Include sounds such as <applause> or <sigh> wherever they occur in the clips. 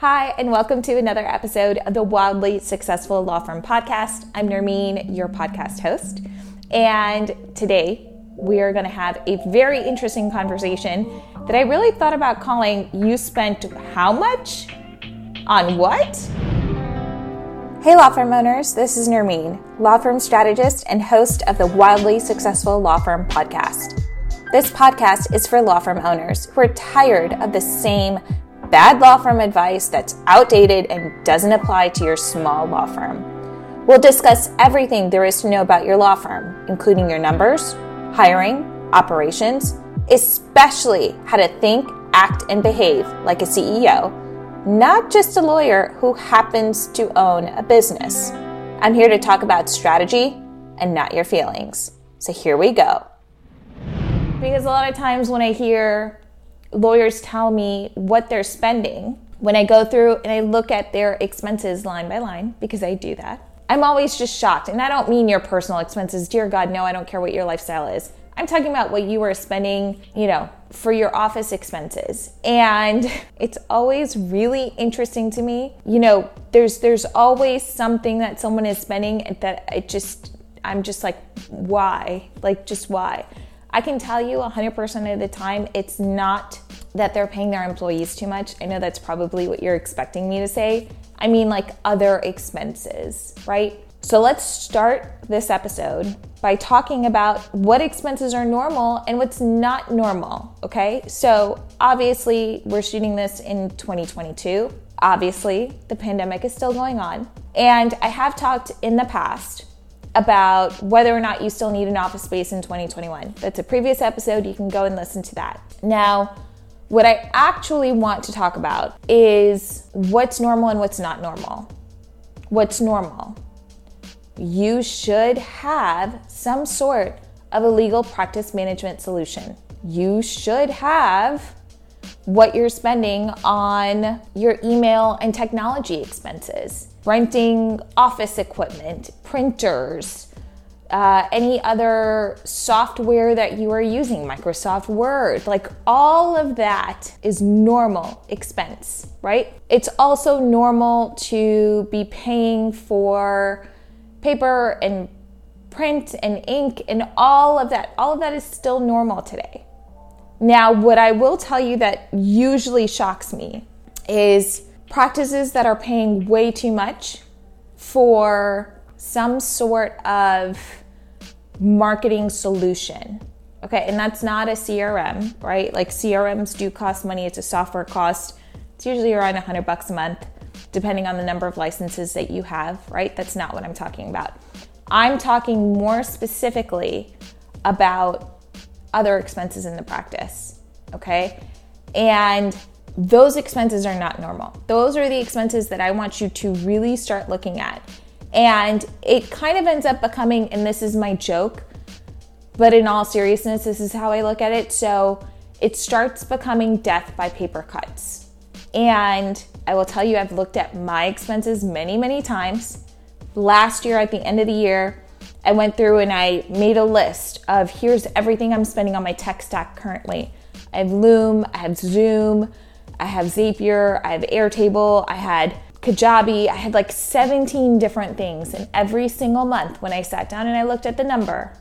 Hi, and welcome to another episode of the Wildly Successful Law Firm Podcast. I'm Nermeen, your podcast host. And today we are going to have a very interesting conversation that I really thought about calling You Spent How Much? On What? Hey, law firm owners, this is Nermeen, law firm strategist and host of the Wildly Successful Law Firm Podcast. This podcast is for law firm owners who are tired of the same bad law firm advice that's outdated and doesn't apply to your small law firm. We'll discuss everything there is to know about your law firm, including your numbers, hiring, operations, especially how to think, act, and behave like a CEO, not just a lawyer who happens to own a business. I'm here to talk about strategy and not your feelings. So here we go. Because a lot of times when I hear lawyers tell me what they're spending, when I go through and I look at their expenses line by line, because I do that, I'm always just shocked. And I don't mean your personal expenses. Dear God, no, I don't care what your lifestyle is. I'm talking about what you are spending, you know, for your office expenses. And <laughs> it's always really interesting to me. You know, there's there's always something that someone is spending that I just I'm just like why? Like just why? I can tell you 100% of the time, it's not that they're paying their employees too much. I know that's probably what you're expecting me to say. I mean, like other expenses, right? So let's start this episode by talking about what expenses are normal and what's not normal, okay? So obviously, we're shooting this in 2022. Obviously, the pandemic is still going on. And I have talked in the past about whether or not you still need an office space in 2021. That's a previous episode. You can go and listen to that. Now, what I actually want to talk about is what's normal and what's not normal. What's normal? You should have some sort of a legal practice management solution. You should have what you're spending on your email and technology expenses, renting office equipment, printers, uh, any other software that you are using, Microsoft Word, like all of that is normal expense, right? It's also normal to be paying for paper and print and ink and all of that. All of that is still normal today. Now, what I will tell you that usually shocks me is practices that are paying way too much for some sort of marketing solution. Okay, and that's not a CRM, right? Like CRMs do cost money, it's a software cost. It's usually around 100 bucks a month, depending on the number of licenses that you have, right? That's not what I'm talking about. I'm talking more specifically about other expenses in the practice. Okay. And those expenses are not normal. Those are the expenses that I want you to really start looking at. And it kind of ends up becoming, and this is my joke, but in all seriousness, this is how I look at it. So it starts becoming death by paper cuts. And I will tell you, I've looked at my expenses many, many times. Last year, at the end of the year, I went through and I made a list of here's everything I'm spending on my tech stack currently. I have Loom, I have Zoom, I have Zapier, I have Airtable, I had Kajabi, I had like 17 different things. And every single month, when I sat down and I looked at the number,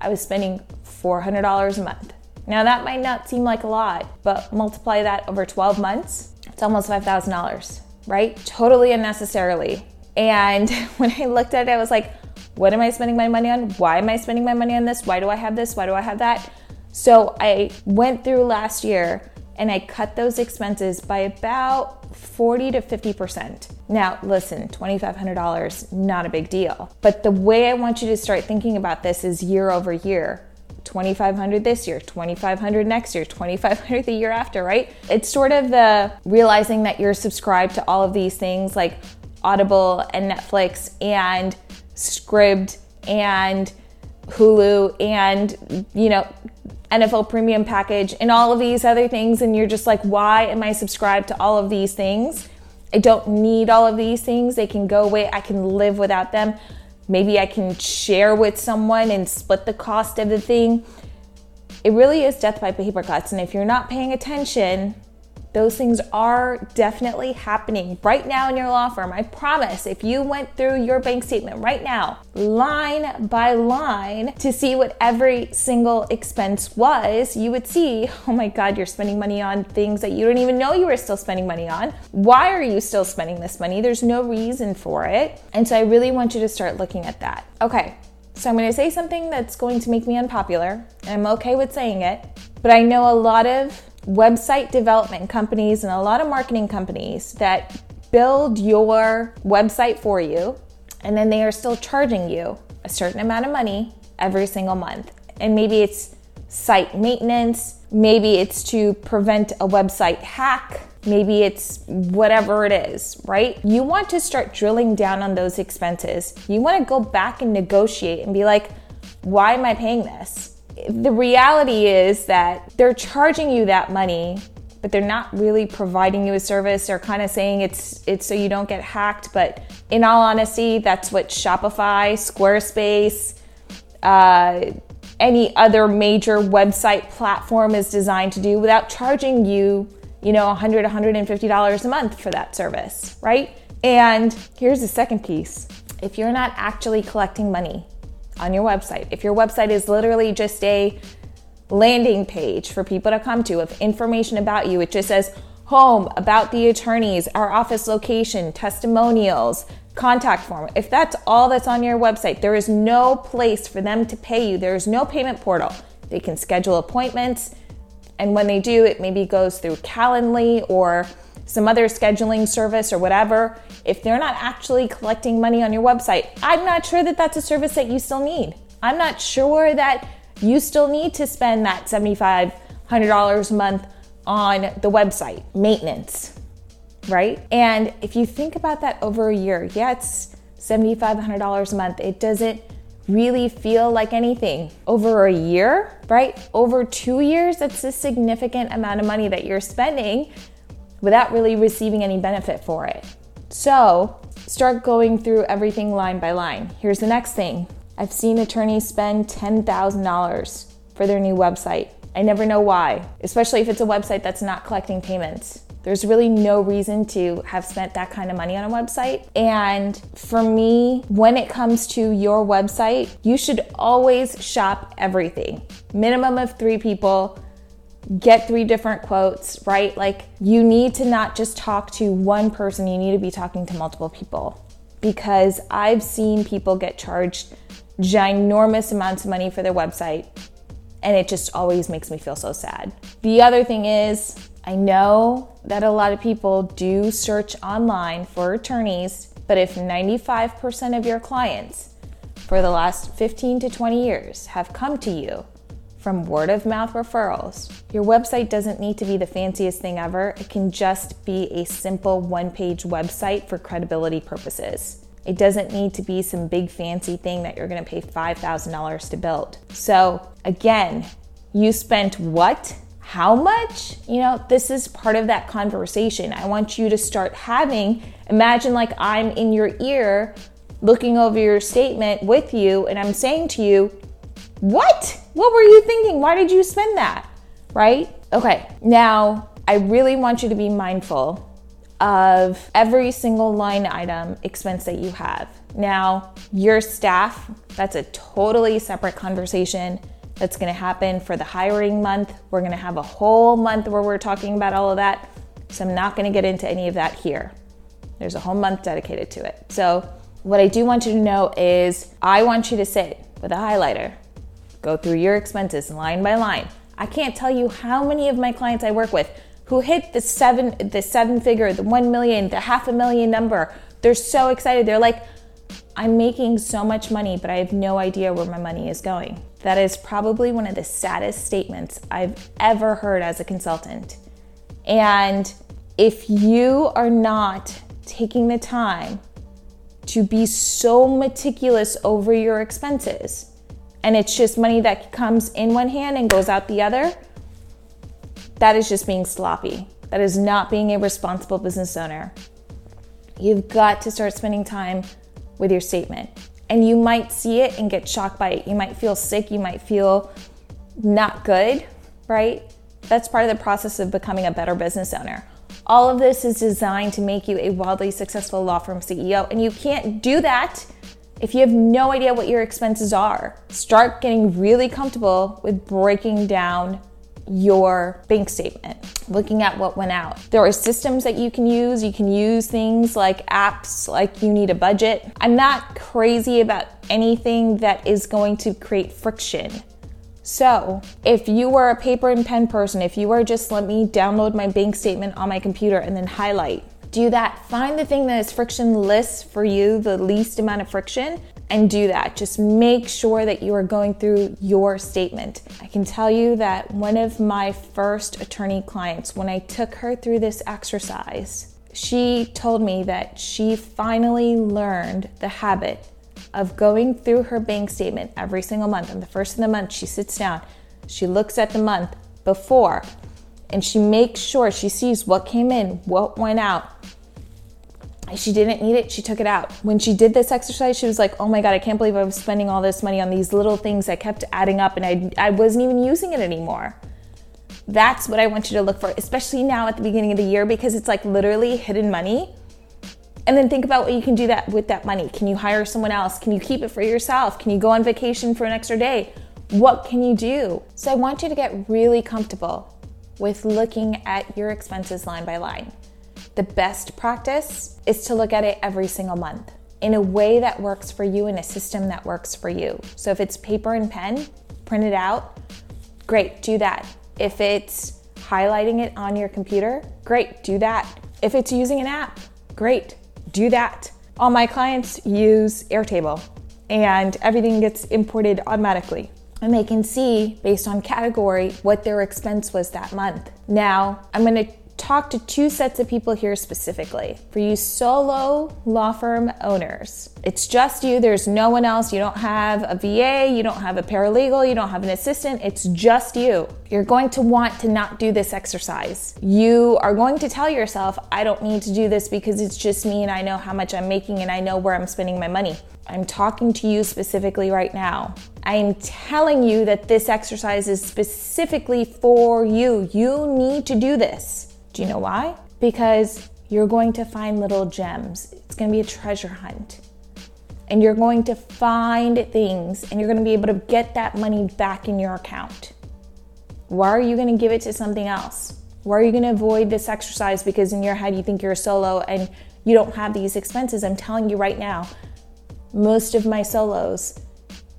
I was spending $400 a month. Now, that might not seem like a lot, but multiply that over 12 months, it's almost $5,000, right? Totally unnecessarily. And <laughs> when I looked at it, I was like, what am I spending my money on? Why am I spending my money on this? Why do I have this? Why do I have that? So I went through last year and I cut those expenses by about 40 to 50%. Now, listen, $2,500, not a big deal. But the way I want you to start thinking about this is year over year. 2500 this year, 2500 next year, 2500 the year after, right? It's sort of the realizing that you're subscribed to all of these things like Audible and Netflix and Scribd and Hulu and, you know, NFL premium package and all of these other things. And you're just like, why am I subscribed to all of these things? I don't need all of these things. They can go away. I can live without them. Maybe I can share with someone and split the cost of the thing. It really is death by paper cuts. And if you're not paying attention, Those things are definitely happening right now in your law firm. I promise if you went through your bank statement right now, line by line, to see what every single expense was, you would see, oh my God, you're spending money on things that you don't even know you were still spending money on. Why are you still spending this money? There's no reason for it. And so I really want you to start looking at that. Okay, so I'm going to say something that's going to make me unpopular, and I'm okay with saying it, but I know a lot of website development companies and a lot of marketing companies that build your website for you and then they are still charging you a certain amount of money every single month. And maybe it's site maintenance, maybe it's to prevent a website hack, maybe it's whatever it is, right? You want to start drilling down on those expenses. You want to go back and negotiate and be like, why am I paying this? The reality is that they're charging you that money but they're not really providing you a service. They're kind of saying it's it's so you don't get hacked, but in all honesty, that's what Shopify, Squarespace, uh, any other major website platform is designed to do without charging you, you know, 100 $150 a month for that service, right? And here's the second piece. If you're not actually collecting money on your website. If your website is literally just a landing page for people to come to of information about you, it just says home, about the attorneys, our office location, testimonials, contact form. If that's all that's on your website, there is no place for them to pay you. There is no payment portal. They can schedule appointments, and when they do, it maybe goes through Calendly or some other scheduling service or whatever, if they're not actually collecting money on your website, I'm not sure that that's a service that you still need. I'm not sure that you still need to spend that $7,500 a month on the website maintenance, right? And if you think about that over a year, yeah, it's $7,500 a month. It doesn't really feel like anything. Over a year, right? Over two years, that's a significant amount of money that you're spending without really receiving any benefit for it. So start going through everything line by line. Here's the next thing I've seen attorneys spend $10,000 for their new website. I never know why, especially if it's a website that's not collecting payments. There's really no reason to have spent that kind of money on a website. And for me, when it comes to your website, you should always shop everything. Minimum of three people get three different quotes, right? Like you need to not just talk to one person, you need to be talking to multiple people. Because I've seen people get charged ginormous amounts of money for their website, and it just always makes me feel so sad. The other thing is, I know that a lot of people do search online for attorneys, but if 95% of your clients for the last 15 to 20 years have come to you from word of mouth referrals. Your website doesn't need to be the fanciest thing ever, it can just be a simple one page website for credibility purposes. It doesn't need to be some big fancy thing that you're gonna pay $5,000 to build. So, again, you spent what? How much? You know, this is part of that conversation. I want you to start having, imagine like I'm in your ear looking over your statement with you, and I'm saying to you, what? What were you thinking? Why did you spend that? Right? Okay, now I really want you to be mindful of every single line item expense that you have. Now, your staff, that's a totally separate conversation that's gonna happen for the hiring month. We're gonna have a whole month where we're talking about all of that. So I'm not gonna get into any of that here. There's a whole month dedicated to it. So, what I do want you to know is I want you to sit with a highlighter Go through your expenses line by line. I can't tell you how many of my clients I work with who hit the seven the seven figure, the 1 million, the half a million number. They're so excited. They're like, I'm making so much money, but I have no idea where my money is going. That is probably one of the saddest statements I've ever heard as a consultant. And if you are not taking the time to be so meticulous over your expenses, and it's just money that comes in one hand and goes out the other, that is just being sloppy. That is not being a responsible business owner. You've got to start spending time with your statement. And you might see it and get shocked by it. You might feel sick, you might feel not good, right? That's part of the process of becoming a better business owner. All of this is designed to make you a wildly successful law firm CEO, and you can't do that if you have no idea what your expenses are. Start getting really comfortable with breaking down your bank statement, looking at what went out. There are systems that you can use. You can use things like apps, like you need a budget. I'm not crazy about anything that is going to create friction. So, if you are a paper and pen person, if you are just let me download my bank statement on my computer and then highlight, do that. Find the thing that is frictionless for you, the least amount of friction, and do that. Just make sure that you are going through your statement. I can tell you that one of my first attorney clients, when I took her through this exercise, she told me that she finally learned the habit of going through her bank statement every single month. On the first of the month, she sits down, she looks at the month before, and she makes sure she sees what came in, what went out, If she didn't need it, she took it out. When she did this exercise, she was like, oh my God, I can't believe I was spending all this money on these little things that kept adding up and I, I wasn't even using it anymore. That's what I want you to look for, especially now at the beginning of the year because it's like literally hidden money. And then think about what you can do that with that money. Can you hire someone else? Can you keep it for yourself? Can you go on vacation for an extra day? What can you do? So I want you to get really comfortable with looking at your expenses line by line. The best practice is to look at it every single month in a way that works for you, in a system that works for you. So if it's paper and pen, print it out, great, do that. If it's highlighting it on your computer, great, do that. If it's using an app, great, do that. All my clients use Airtable and everything gets imported automatically. And they can see based on category what their expense was that month. Now, I'm gonna talk to two sets of people here specifically. For you solo law firm owners, it's just you, there's no one else. You don't have a VA, you don't have a paralegal, you don't have an assistant, it's just you. You're going to want to not do this exercise. You are going to tell yourself, I don't need to do this because it's just me and I know how much I'm making and I know where I'm spending my money. I'm talking to you specifically right now. I'm telling you that this exercise is specifically for you. You need to do this. Do you know why? Because you're going to find little gems. It's going to be a treasure hunt. And you're going to find things and you're going to be able to get that money back in your account. Why are you going to give it to something else? Why are you going to avoid this exercise because in your head you think you're a solo and you don't have these expenses? I'm telling you right now, most of my solos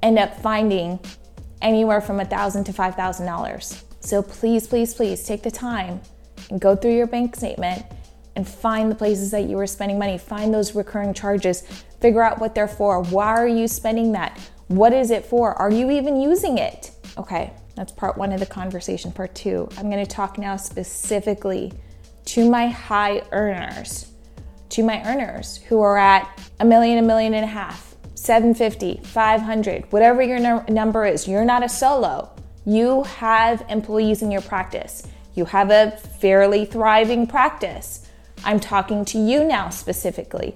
end up finding anywhere from a thousand to five thousand dollars. So please, please, please take the time go through your bank statement and find the places that you were spending money. Find those recurring charges. Figure out what they're for. Why are you spending that? What is it for? Are you even using it? Okay, that's part one of the conversation. Part two, I'm gonna talk now specifically to my high earners, to my earners who are at a million, a million and a half, 750, 500, whatever your number is. You're not a solo. You have employees in your practice. You have a fairly thriving practice. I'm talking to you now specifically.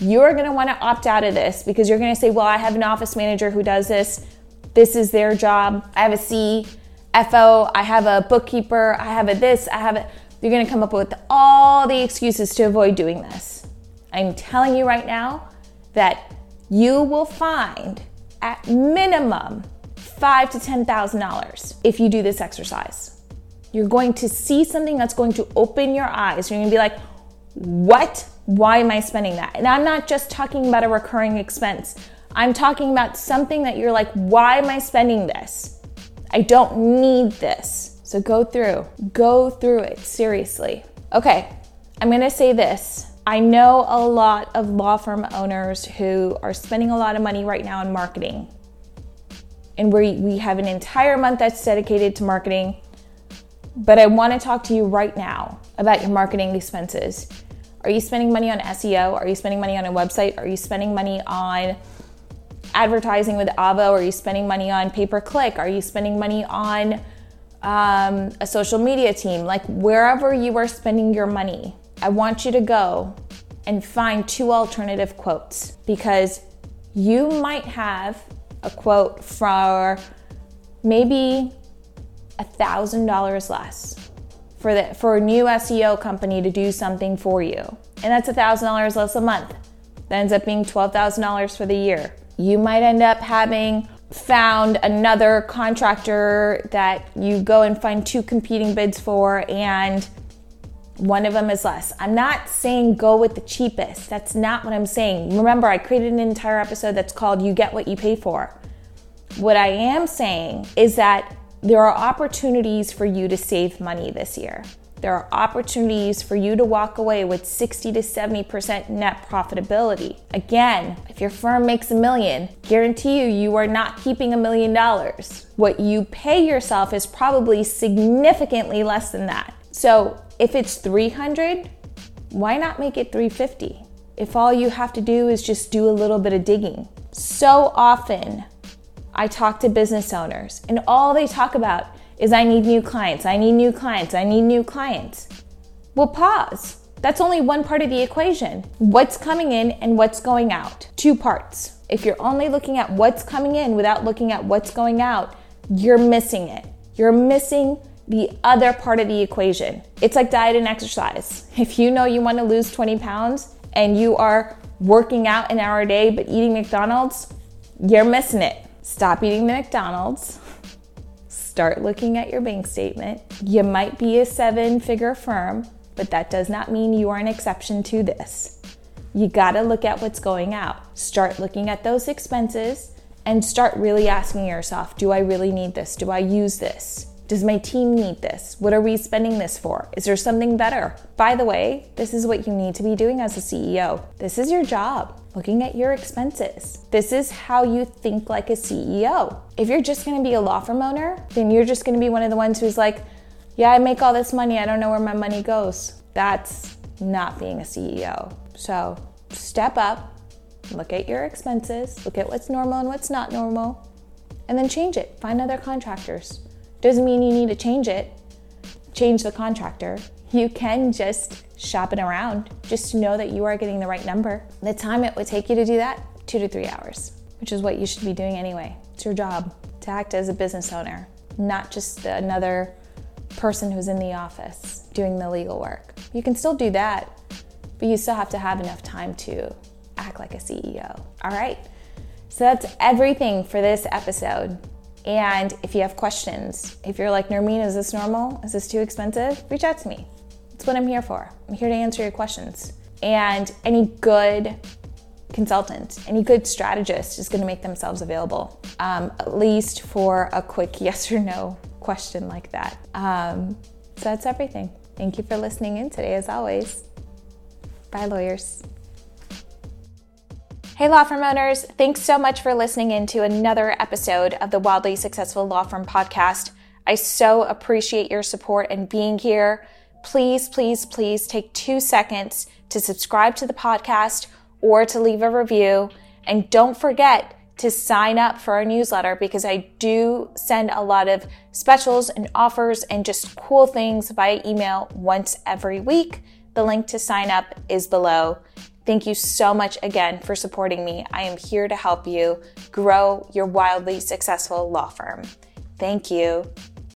You're going to want to opt out of this because you're going to say, Well, I have an office manager who does this. This is their job. I have a CFO. I have a bookkeeper. I have a this. I have a. You're going to come up with all the excuses to avoid doing this. I'm telling you right now that you will find at minimum five to ten thousand dollars if you do this exercise. You're going to see something that's going to open your eyes. You're going to be like, what? Why am I spending that? And I'm not just talking about a recurring expense. I'm talking about something that you're like, why am I spending this? I don't need this. So go through, go through it seriously. Okay, I'm gonna say this. I know a lot of law firm owners who are spending a lot of money right now in marketing. And we, we have an entire month that's dedicated to marketing. But I want to talk to you right now about your marketing expenses. Are you spending money on SEO? Are you spending money on a website? Are you spending money on advertising with Avvo? Are you spending money on pay per click? Are you spending money on um, a social media team? Like wherever you are spending your money, I want you to go and find two alternative quotes because you might have a quote for maybe $1,000 less for, the, for a new SEO company to do something for you. And that's $1,000 less a month. That ends up being $12,000 for the year. You might end up having found another contractor that you go and find two competing bids for and one of them is less. I'm not saying go with the cheapest. That's not what I'm saying. Remember, I created an entire episode that's called You Get What You Pay For. What I am saying is that there are opportunities for you to save money this year. There are opportunities for you to walk away with 60 to 70% net profitability. Again, if your firm makes a million, guarantee you you are not keeping a million dollars. What you pay yourself is probably significantly less than that. So, if it's 300, why not make it 350? If all you have to do is just do a little bit of digging. So often, I talk to business owners, and all they talk about is I need new clients, I need new clients, I need new clients. Well, pause. That's only one part of the equation. What's coming in and what's going out. Two parts. If you're only looking at what's coming in without looking at what's going out, you're missing it. You're missing the other part of the equation. It's like diet and exercise. <laughs> If you know you want to lose 20 pounds and you are working out an hour a day but eating McDonald's, you're missing it. Stop eating the McDonald's. Start looking at your bank statement. You might be a seven figure firm, but that does not mean you are an exception to this. You gotta look at what's going out. Start looking at those expenses and start really asking yourself do I really need this? Do I use this? Does my team need this? What are we spending this for? Is there something better? By the way, this is what you need to be doing as a CEO. This is your job, looking at your expenses. This is how you think like a CEO. If you're just gonna be a law firm owner, then you're just gonna be one of the ones who's like, yeah, I make all this money, I don't know where my money goes. That's not being a CEO. So step up, look at your expenses, look at what's normal and what's not normal, and then change it. Find other contractors doesn't mean you need to change it, change the contractor. You can just shop it around just to know that you are getting the right number. The time it would take you to do that, two to three hours, which is what you should be doing anyway. It's your job to act as a business owner, not just another person who's in the office doing the legal work. You can still do that, but you still have to have enough time to act like a CEO. All right. So that's everything for this episode. And if you have questions, if you're like, Nermeen, is this normal? Is this too expensive? Reach out to me. That's what I'm here for. I'm here to answer your questions. And any good consultant, any good strategist is going to make themselves available, um, at least for a quick <laughs> yes or no question like that. Um, so that's everything. Thank you for listening in today, as always. Bye, lawyers. Hey, law firm owners. Thanks so much for listening in to another episode of the Wildly Successful Law Firm podcast. I so appreciate your support and being here. Please, please, please take two seconds to subscribe to the podcast or to leave a review. And don't forget to sign up for our newsletter because I do send a lot of specials and offers and just cool things via email once every week. The link to sign up is below. Thank you so much again for supporting me. I am here to help you grow your wildly successful law firm. Thank you.